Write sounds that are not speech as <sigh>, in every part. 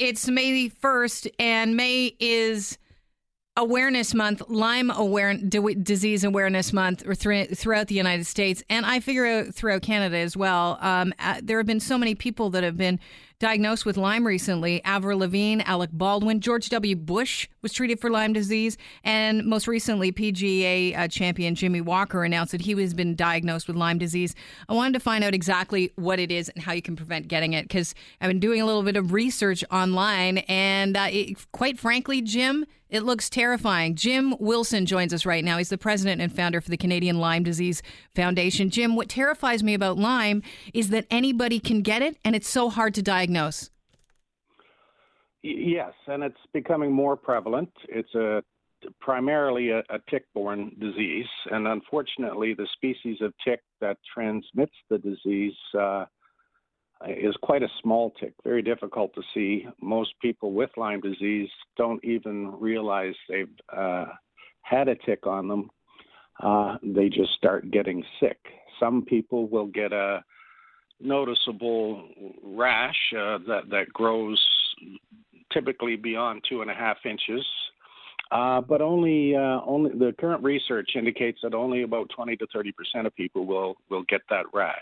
it's May 1st, and May is Awareness Month, Lyme aware, Disease Awareness Month throughout the United States, and I figure out throughout Canada as well. Um, uh, there have been so many people that have been diagnosed with Lyme recently. Avril Lavigne, Alec Baldwin, George W. Bush was treated for Lyme disease, and most recently, PGA uh, champion Jimmy Walker announced that he has been diagnosed with Lyme disease. I wanted to find out exactly what it is and how you can prevent getting it because I've been doing a little bit of research online, and uh, it, quite frankly, Jim, it looks terrifying. Jim Wilson joins us right now. He's the president and founder for the Canadian Lyme Disease Foundation. Jim, what terrifies me about Lyme is that anybody can get it, and it's so hard to diagnose. Yes, and it's becoming more prevalent. It's a primarily a, a tick-borne disease, and unfortunately, the species of tick that transmits the disease uh, is quite a small tick, very difficult to see. Most people with Lyme disease don't even realize they've uh, had a tick on them. Uh, they just start getting sick. Some people will get a noticeable rash uh, that that grows typically beyond two and a half inches. Uh, but only uh, only the current research indicates that only about 20 to 30 percent of people will will get that rash.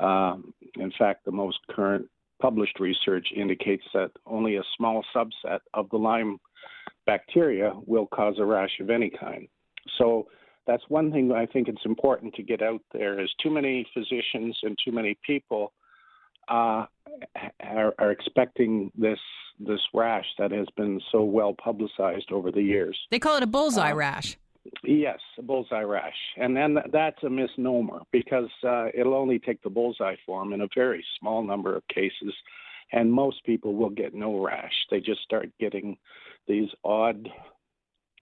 Um, in fact, the most current published research indicates that only a small subset of the Lyme bacteria will cause a rash of any kind. So that's one thing I think it's important to get out there is too many physicians and too many people uh, are, are, expecting this this rash that has been so well publicized over the years. They call it a bullseye uh, rash. Yes, a bullseye rash, and then that's a misnomer because uh, it'll only take the bullseye form in a very small number of cases, and most people will get no rash. They just start getting these odd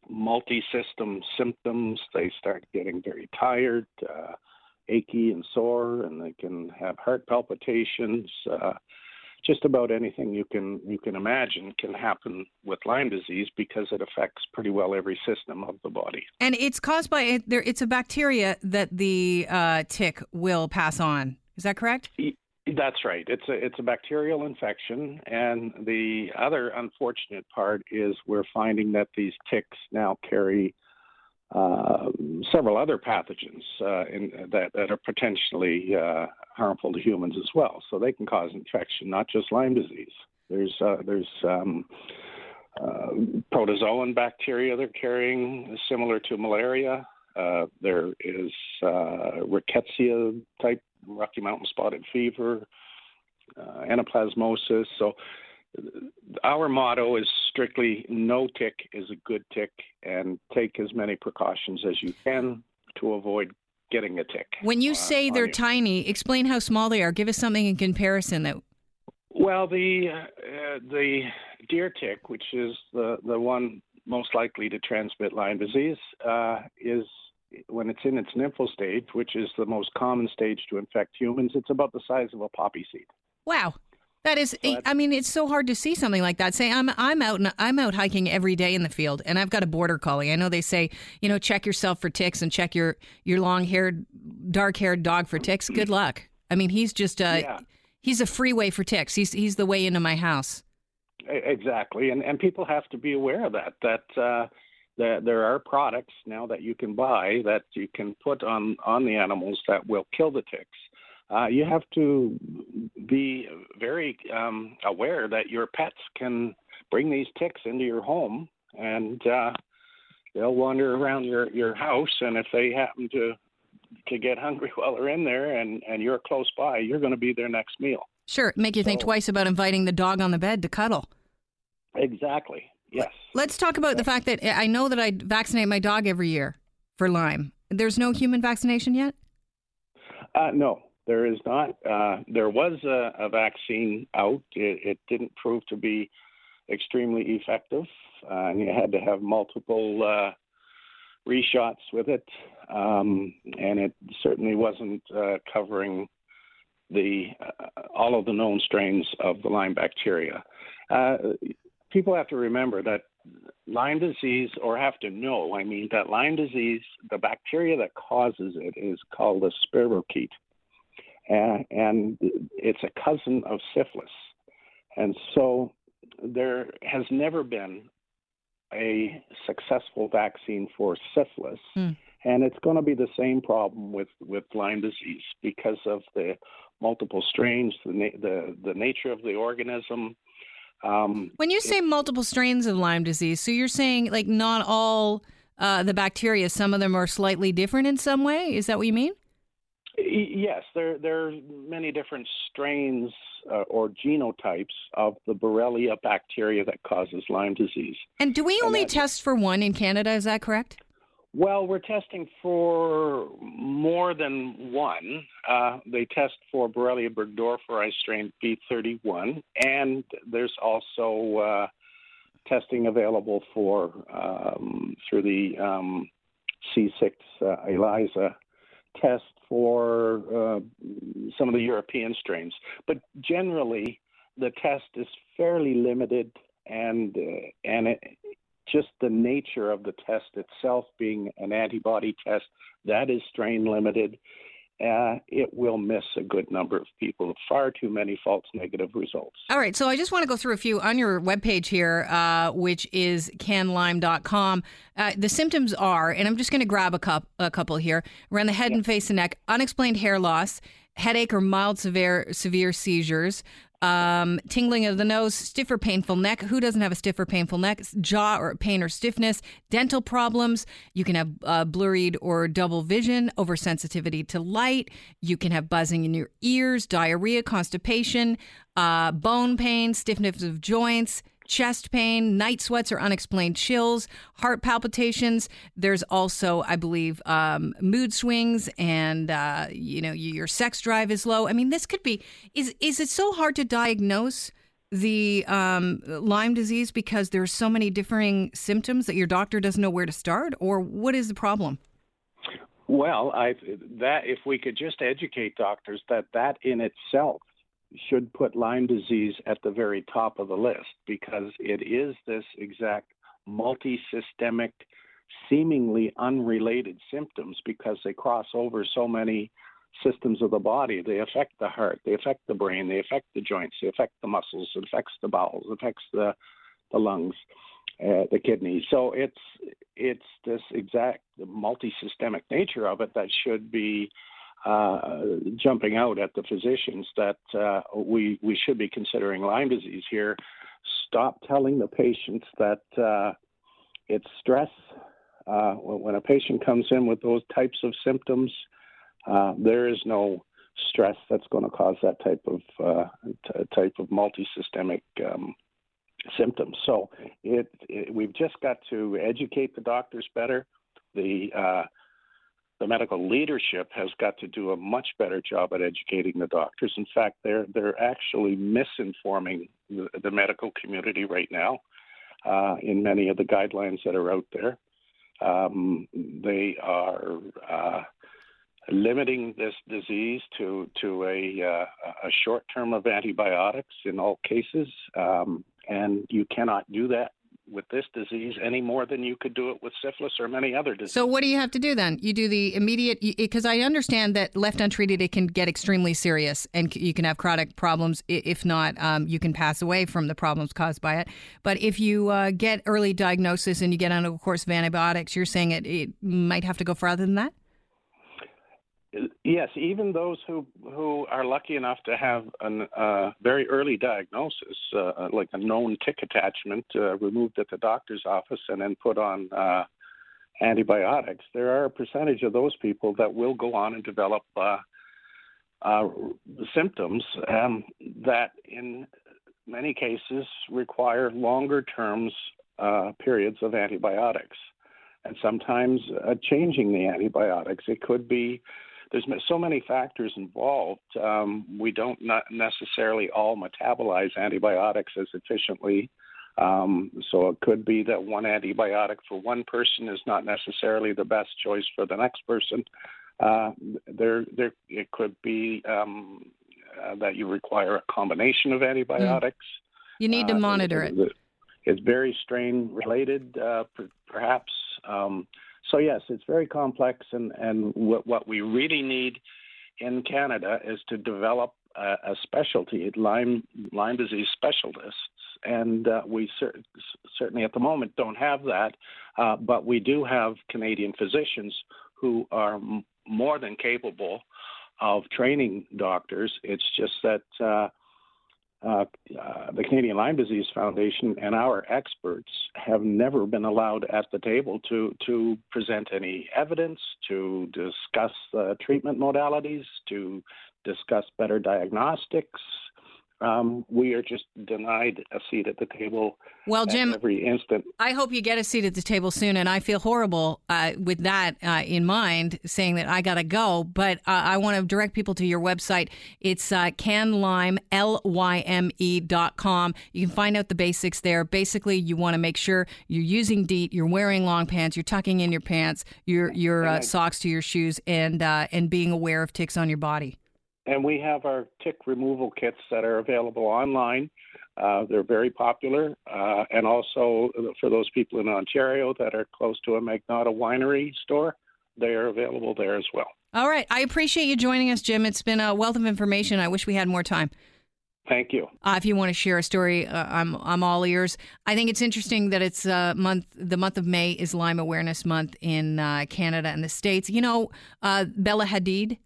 multi-system symptoms. They start getting very tired, uh, achy and sore, and they can have heart palpitations. Uh, just about anything you can you can imagine can happen with Lyme disease because it affects pretty well every system of the body. And it's caused by there. It's a bacteria that the uh, tick will pass on. Is that correct? That's right. It's a it's a bacterial infection, and the other unfortunate part is we're finding that these ticks now carry uh, several other pathogens uh, in, that, that are potentially uh, harmful to humans as well. So they can cause infection, not just Lyme disease. There's uh, there's um, uh, protozoan bacteria they're carrying, similar to malaria. Uh, there is rickettsia type Rocky Mountain spotted fever, anaplasmosis. So our motto is strictly no tick is a good tick and take as many precautions as you can to avoid getting a tick. When you uh, say they're you. tiny, explain how small they are. Give us something in comparison that Well, the uh, the deer tick, which is the the one most likely to transmit Lyme disease, uh, is when it's in its nymphal stage, which is the most common stage to infect humans, it's about the size of a poppy seed. Wow. That is, I mean, it's so hard to see something like that. Say, I'm I'm out and I'm out hiking every day in the field, and I've got a border collie. I know they say, you know, check yourself for ticks and check your your long haired, dark haired dog for ticks. Good luck. I mean, he's just a yeah. he's a freeway for ticks. He's he's the way into my house. Exactly, and and people have to be aware of that. That uh, that there are products now that you can buy that you can put on on the animals that will kill the ticks uh, you have to be very um, aware that your pets can bring these ticks into your home and uh, they'll wander around your, your house. And if they happen to to get hungry <laughs> while they're in there and, and you're close by, you're going to be their next meal. Sure. Make you think twice about inviting the dog on the bed to cuddle. Exactly. Yes. Let's talk about the fact that I know that I vaccinate my dog every year for Lyme. There's no human vaccination yet? Uh, no, there is not. Uh, there was a, a vaccine out. It, it, didn't prove to be extremely effective, uh, and you had to have multiple uh, reshots with it. Um, and it certainly wasn't uh, covering the uh, all of the known strains of the Lyme bacteria. People have to remember that Lyme disease, or have to know, I mean, that Lyme disease, the bacteria that causes it is called a spirochete and, and it's a cousin of syphilis. And so there has never been a successful vaccine for syphilis. Mm. And it's going to be the same problem with, with Lyme disease because of the multiple strains, the, na- the, the nature of the organism. Um, when you say multiple strains of Lyme disease, so you're saying like not all uh, the bacteria, some of them are slightly different in some way? Is that what you mean? Yes, there there are many different strains uh, or genotypes of the Borrelia bacteria that causes Lyme disease. And do we only that, test for one in Canada? Is that correct? Well, we're testing for more than one. Uh, they test for Borrelia burgdorferi strain B31, and there's also uh, testing available for um, through the um, C6 uh, ELISA test for uh, some of the European strains. But generally, the test is fairly limited, and uh, and it, just the nature of the test itself being an antibody test that is strain limited uh, it will miss a good number of people. Far too many false negative results. All right, so I just want to go through a few on your webpage here, uh, which is canlyme.com. Uh, the symptoms are, and I'm just going to grab a, cup, a couple here around the head yeah. and face and neck, unexplained hair loss, headache or mild severe severe seizures, um, tingling of the nose, stiff or painful neck. Who doesn't have a stiff or painful neck? Jaw or pain or stiffness, dental problems. You can have uh, blurred or double vision, oversensitivity to light. You can have buzzing in your ears, diarrhea, constipation, uh, bone pain, stiffness of joints chest pain, night sweats or unexplained chills, heart palpitations. There's also, I believe, um, mood swings, and uh, you know your sex drive is low. I mean, this could be. Is is it so hard to diagnose? the um, Lyme disease because there's so many differing symptoms that your doctor doesn't know where to start, or what is the problem? Well, I that if we could just educate doctors that that in itself should put Lyme disease at the very top of the list because it is this exact multi-systemic, seemingly unrelated symptoms because they cross over so many systems of the body. They affect the heart, they affect the brain, they affect the joints, they affect the muscles, it affects the bowels, it affects the the lungs, uh, the kidneys. So it's it's this exact multi-systemic nature of it that should be jumping out at the physicians that uh, we we should be considering Lyme disease here. Stop telling the patients that uh, it's stress. Uh, when a patient comes in with those types of symptoms, uh, there is no stress that's going to cause that type of uh, t- type of multisystemic um, symptoms. So it, it, we've just got to educate the doctors better. The the medical leadership has got to do a much better job at educating the doctors. In fact, they're they're actually misinforming the, the medical community right now uh, in many of the guidelines that are out there. Um, they are uh, limiting this disease to to a, uh, a short term of antibiotics in all cases, um, and you cannot do that with this disease any more than you could do it with syphilis or many other diseases. So, what do you have to do then? You do the immediate, because I understand that left untreated, it can get extremely serious and you can have chronic problems. If not, um, you can pass away from the problems caused by it. But if you uh, get early diagnosis and you get on a course of antibiotics, you're saying it, it might have to go further than that? Yes, even those who who are lucky enough to have a uh, very early diagnosis, uh, uh, like a known tick attachment, uh, removed at the doctor's office and then put on uh, antibiotics, there are a percentage of those people that will go on and develop uh, symptoms um, that, in many cases, require longer terms periods of antibiotics, and sometimes changing the antibiotics. It could be there's so many factors involved. Um, we don't not necessarily all metabolize antibiotics as efficiently. Um, so it could be that one antibiotic for one person is not necessarily the best choice for the next person. Uh, there, there, it could be um, uh, that you require a combination of antibiotics. Mm. You need to uh, monitor it. It's very strain related, uh, perhaps. Um, so yes, it's very complex, and and what what we really need in Canada is to develop a, a specialty, Lyme Lyme disease specialists, and uh, we cer- certainly at the moment don't have that. Uh, but we do have Canadian physicians who are m- more than capable of training doctors. It's just that uh, uh, uh, the Canadian Lyme Disease Foundation and our experts have never been allowed at the table to to present any evidence, to discuss uh, treatment modalities, to discuss better diagnostics, um, we are just denied a seat at the table. Well, Jim, every instant. I hope you get a seat at the table soon, and I feel horrible uh, with that uh, in mind, saying that I got to go. But uh, I want to direct people to your website. It's uh, canlyme, L-Y-M-E dot com. You can find out the basics there. Basically, you want to make sure you're using DEET, you're wearing long pants, you're tucking in your pants, your your uh, socks to your shoes, and uh, and being aware of ticks on your body. And we have our tick removal kits that are available online. Uh, they're very popular. Uh, and also for those people in Ontario that are close to a Magnotta winery store, they are available there as well. All right. I appreciate you joining us, Jim. It's been a wealth of information. I wish we had more time. Thank you. Uh, if you want to share a story, uh, I'm I'm all ears. I think it's interesting that it's uh, month. The month of May is Lyme Awareness Month in uh, Canada and the states. You know, uh, Bella Hadid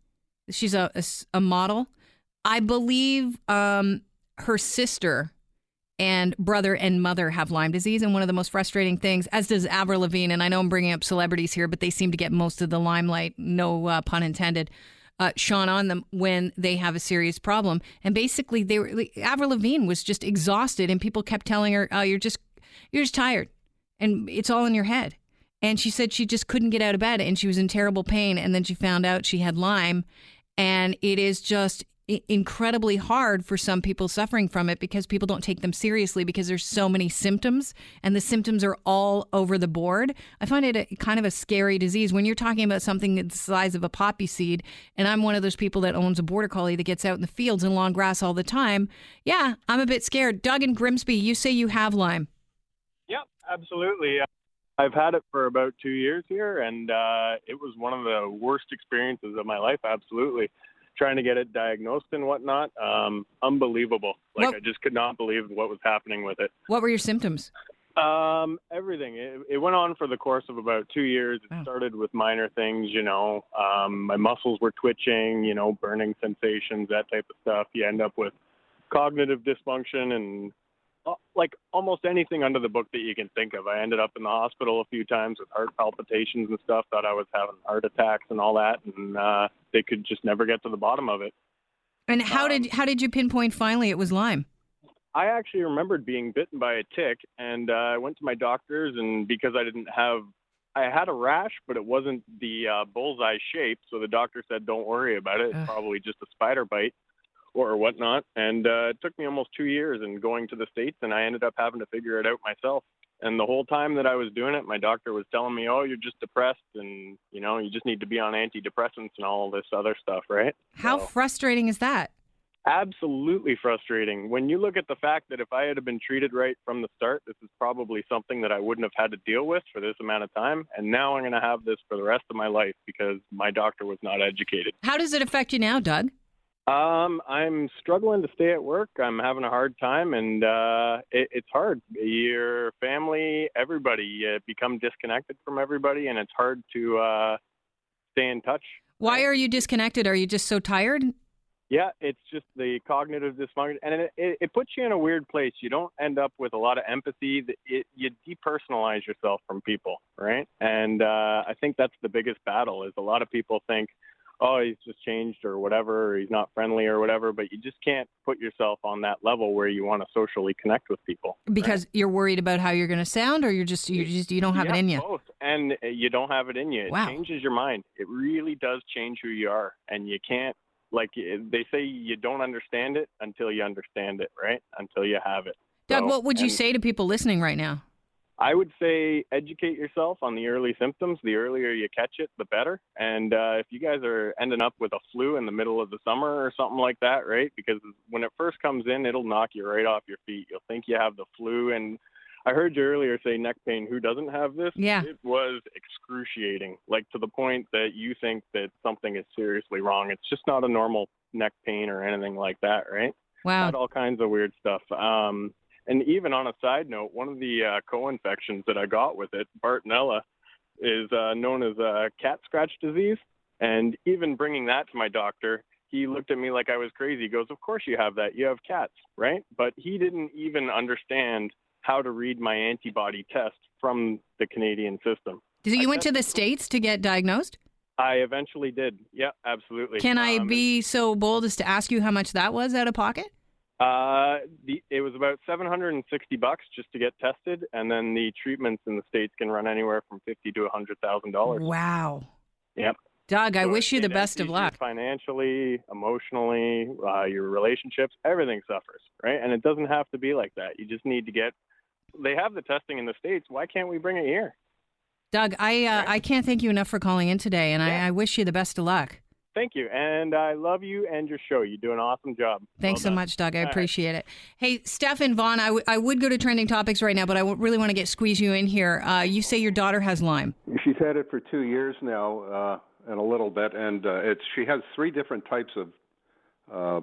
She's a, a, a model. I believe um, her sister and brother and mother have Lyme disease. And one of the most frustrating things, as does Avril Lavigne, and I know I'm bringing up celebrities here, but they seem to get most of the limelight, no uh, pun intended, uh, shone on them when they have a serious problem. And basically, they were like, Avril Lavigne was just exhausted, and people kept telling her, "Oh, you're just you're just tired, and it's all in your head." And she said she just couldn't get out of bed, and she was in terrible pain. And then she found out she had Lyme, and it is just incredibly hard for some people suffering from it because people don't take them seriously because there's so many symptoms and the symptoms are all over the board. I find it a, kind of a scary disease when you're talking about something the size of a poppy seed. And I'm one of those people that owns a border collie that gets out in the fields and long grass all the time. Yeah, I'm a bit scared. Doug and Grimsby, you say you have Lyme. Yep, absolutely. I've had it for about two years here, and uh, it was one of the worst experiences of my life. Absolutely, trying to get it diagnosed and whatnot, um, unbelievable. Like what, I just could not believe what was happening with it. What were your symptoms? Um, everything. It, it went on for the course of about two years. It wow. started with minor things, you know. Um, my muscles were twitching, you know, burning sensations, that type of stuff. You end up with cognitive dysfunction and like almost anything under the book that you can think of. I ended up in the hospital a few times with heart palpitations and stuff. Thought I was having heart attacks and all that, and uh, they could just never get to the bottom of it. And how um, did how did you pinpoint finally it was Lyme? I actually remembered being bitten by a tick, and uh, I went to my doctors, and because I didn't have, I had a rash, but it wasn't the uh, bullseye shape, so the doctor said, "Don't worry about it. It's probably just a spider bite." Or whatnot. And uh, it took me almost two years and going to the States, and I ended up having to figure it out myself. And the whole time that I was doing it, my doctor was telling me, "Oh, you're just depressed, and you know, you just need to be on antidepressants and all this other stuff, right?" How so, frustrating is that? Absolutely frustrating. When you look at the fact that if I had been treated right from the start, this is probably something that I wouldn't have had to deal with for this amount of time, and now I'm going to have this for the rest of my life because my doctor was not educated. How does it affect you now, Doug? Um, I'm struggling to stay at work. I'm having a hard time, and uh, it, it's hard. Your family, everybody, you become disconnected from everybody, and it's hard to uh, stay in touch. Why are you disconnected? Are you just so tired? Yeah, it's just the cognitive dysfunction, and it, it, it puts you in a weird place. You don't end up with a lot of empathy. It, you depersonalize yourself from people, right? And uh, I think that's the biggest battle. Is a lot of people think oh, he's just changed or whatever, or he's not friendly or whatever, but you just can't put yourself on that level where you want to socially connect with people. Because right? you're worried about how you're going to sound or you're just you just you don't have yeah, it in you. Both. And you don't have it in you. It wow. changes your mind. It really does change who you are and you can't like eh, they say you don't understand it until you understand it, right? Until you have it. Doug, so, what would you say to people listening right now? I would say educate yourself on the early symptoms. The earlier you catch it, the better. And uh, if you guys are ending up with a flu in the middle of the summer or something like that, right? Because when it first comes in, it'll knock you right off your feet. You'll think you have the flu. And I heard you earlier say neck pain. Who doesn't have this? Yeah. It was excruciating, like to the point that you think that something is seriously wrong. It's just not a normal neck pain or anything like that, right? Wow. Had all kinds of weird stuff. Um, And even on a side note, one of the uh, co-infections that I got with it, Bartonella, is uh, known as uh, cat scratch disease. And even bringing that to my doctor, he looked at me like I was crazy. He goes, "Of course you have that. You have cats, right?" But he didn't even understand how to read my antibody test from the Canadian system. So you I went to the states to get diagnosed? I eventually did. Yeah, absolutely. Can I Um, be so bold as to ask you how much that was out of pocket? Uh, the, it was about 760 bucks just to get tested, and then the treatments in the states can run anywhere from fifty to a hundred thousand dollars. Wow. Yep. Doug, I wish you the best of luck. Financially, emotionally, uh, your relationships, everything suffers, right? And it doesn't have to be like that. You just need to get. They have the testing in the states. Why can't we bring it here? Doug, I uh, I can't thank you enough for calling in today, and Yeah. I, I wish you the best of luck. Thank you, and I love you and your show. You do an awesome job. Thanks Well so much, Doug. I All right. appreciate it. Hey, Steph and Vaughan, I, w- I would go to trending topics right now, but I w- really want to get squeeze you in here. Uh, you say your daughter has Lyme. She's had it for two years now, uh, and a little bit, and uh, it's she has three different types of uh,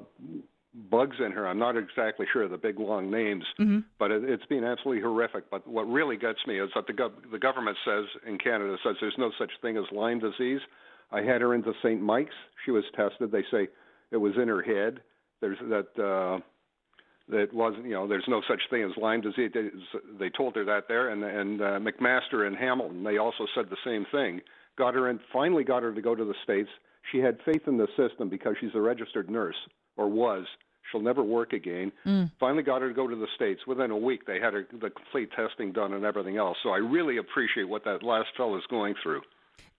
bugs in her. I'm not exactly sure of the big long names, Mhm. but it, it's been absolutely horrific. But what really gets me is that the gov- the government says in Canada says there's no such thing as Lyme disease. I had her into St. Mike's. She was tested. They say it was in her head. There's that. Uh, that wasn't, you know, there's no such thing as Lyme disease. They, told her that there, and and uh, McMaster and Hamilton, they also said the same thing. Got her in, finally got her to go to the states. She had faith in the system because she's a registered nurse, or was. She'll never work again. Mm. Finally got her to go to the states. Within a week, they had her the complete testing done and everything else. So I really appreciate what that last fellow is going through.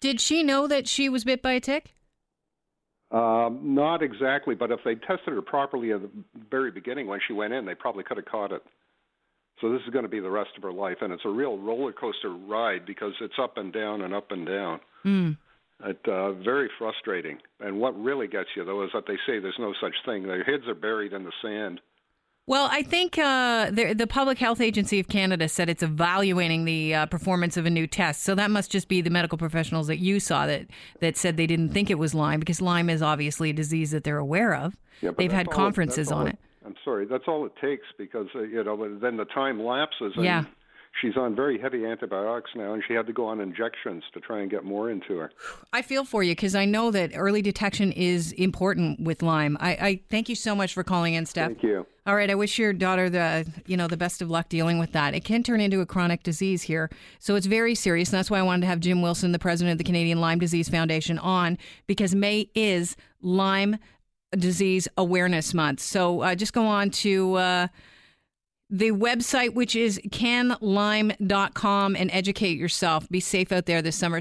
Did she know that she was bit by a tick? Um, not exactly, but if they tested her properly at the very beginning when she went in, they probably could have caught it. So this is going to be the rest of her life, and it's a real roller coaster ride because it's up and down and up and down. Mm. It uh, very frustrating. And what really gets you though is that they say there's no such thing. Their heads are buried in the sand. Well, I think uh, the, the Public Health Agency of Canada said it's evaluating the uh, performance of a new test. So that must just be the medical professionals that you saw that, that said they didn't think it was Lyme because Lyme is obviously a disease that they're aware of. Yeah, They've had conferences all on it. I'm sorry, that's all it takes because uh, you know then the time lapses. And Yeah. She's on very heavy antibiotics now, and she had to go on injections to try and get more into her. I feel for you because I know that early detection is important with Lyme. I, I thank you so much for calling in, Steph. Thank you. All right, I wish your daughter the you know the best of luck dealing with that. It can turn into a chronic disease here, so it's very serious. And that's why I wanted to have Jim Wilson, the president of the Canadian Lyme Disease Foundation, on because May is Lyme Disease Awareness Month. So uh, just go on to. Uh, the website, which is canlyme.com, and educate yourself. Be safe out there this summer.